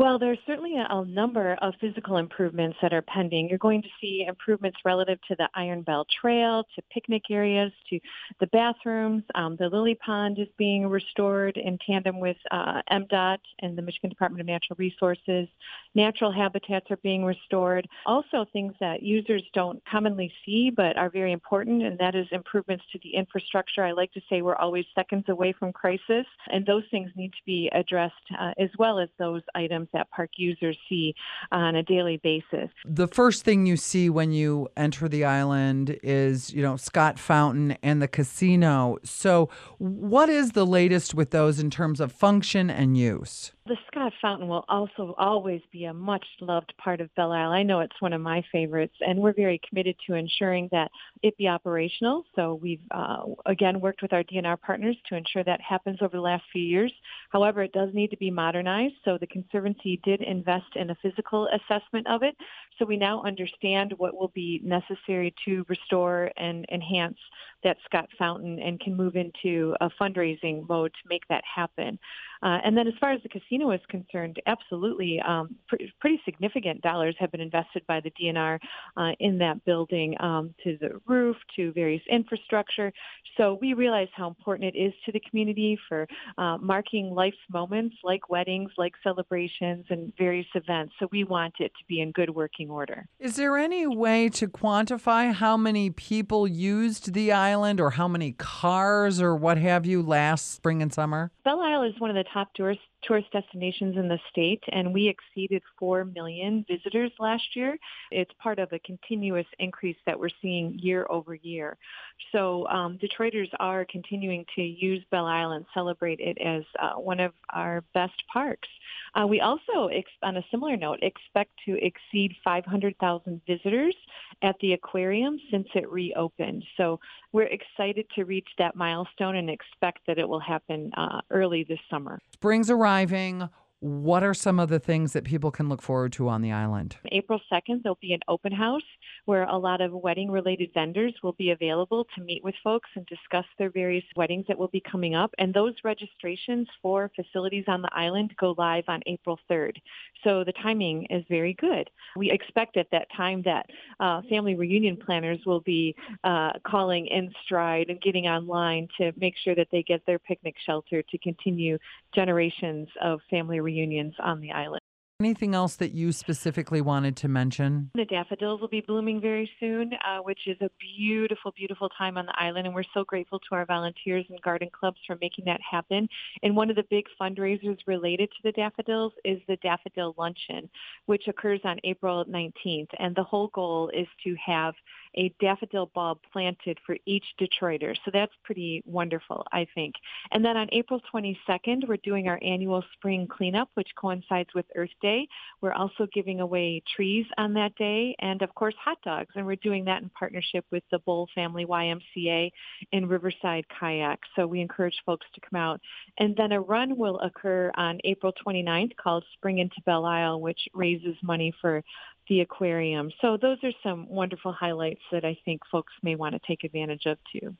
Well, there's certainly a, number of physical improvements that are pending. You're going to see improvements relative to the Iron Belle Trail, to picnic areas, to the bathrooms. Um, the Lily Pond is being restored in tandem with uh, MDOT and the Michigan Department of Natural Resources. Natural habitats are being restored. Also, things that users don't commonly see but are very important, and that is improvements to the infrastructure. I like to say we're always seconds away from crisis, and those things need to be addressed uh, as well as those items that park users see on a daily basis. The first thing you see when you enter the island is, you know, Scott Fountain and the casino. So, what is the latest with those in terms of function and use? The Scott Fountain will also always be a much loved part of Belle Isle. I know it's one of my favorites, and we're very committed to ensuring that it be operational. So we've uh, again worked with our DNR partners to ensure that happens over the last few years. However, it does need to be modernized. So the Conservancy did invest in a physical assessment of it. So we now understand what will be necessary to restore and enhance that Scott Fountain and can move into a fundraising mode to make that happen. Uh, and then as far as the casino is concerned, absolutely, um, pr- pretty significant dollars have been invested by the DNR uh, in that building um, to the roof, to various infrastructure. So we realize how important it is to the community for uh, marking life's moments like weddings, like celebrations, and various events. So we want it to be in good working order. Is there any way to quantify how many people used the island or how many cars or what have you last spring and summer? Belle Isle is one of the top tourist tourist destinations in the state, and we exceeded 4 million visitors last year. It's part of a continuous increase that we're seeing year over year. So um, Detroiters are continuing to use Belle Isle and celebrate it as uh, one of our best parks. Uh, we also, ex- on a similar note, expect to exceed 500,000 visitors at the aquarium since it reopened. So we're excited to reach that milestone and expect that it will happen uh, early this summer. Spring's arriving. What are some of the things that people can look forward to on the island? April 2nd, there'll be an open house where a lot of wedding related vendors will be available to meet with folks and discuss their various weddings that will be coming up. And those registrations for facilities on the island go live on April 3rd. So the timing is very good. We expect at that time that uh, family reunion planners will be uh, calling in stride and getting online to make sure that they get their picnic shelter to continue generations of family reunions on the island. Anything else that you specifically wanted to mention? The daffodils will be blooming very soon, uh, which is a beautiful, beautiful time on the island. And we're so grateful to our volunteers and garden clubs for making that happen. And one of the big fundraisers related to the daffodils is the Daffodil Luncheon, which occurs on April 19th. And the whole goal is to have a daffodil bulb planted for each Detroiter. So that's pretty wonderful, I think. And then on April 22nd, we're doing our annual spring cleanup, which coincides with Earth Day. We're also giving away trees on that day and, of course, hot dogs. And we're doing that in partnership with the Boll Family YMCA in Riverside Kayak. So we encourage folks to come out. And then a run will occur on April 29th called Spring into Belle Isle, which raises money for the aquarium. So those are some wonderful highlights that I think folks may want to take advantage of too.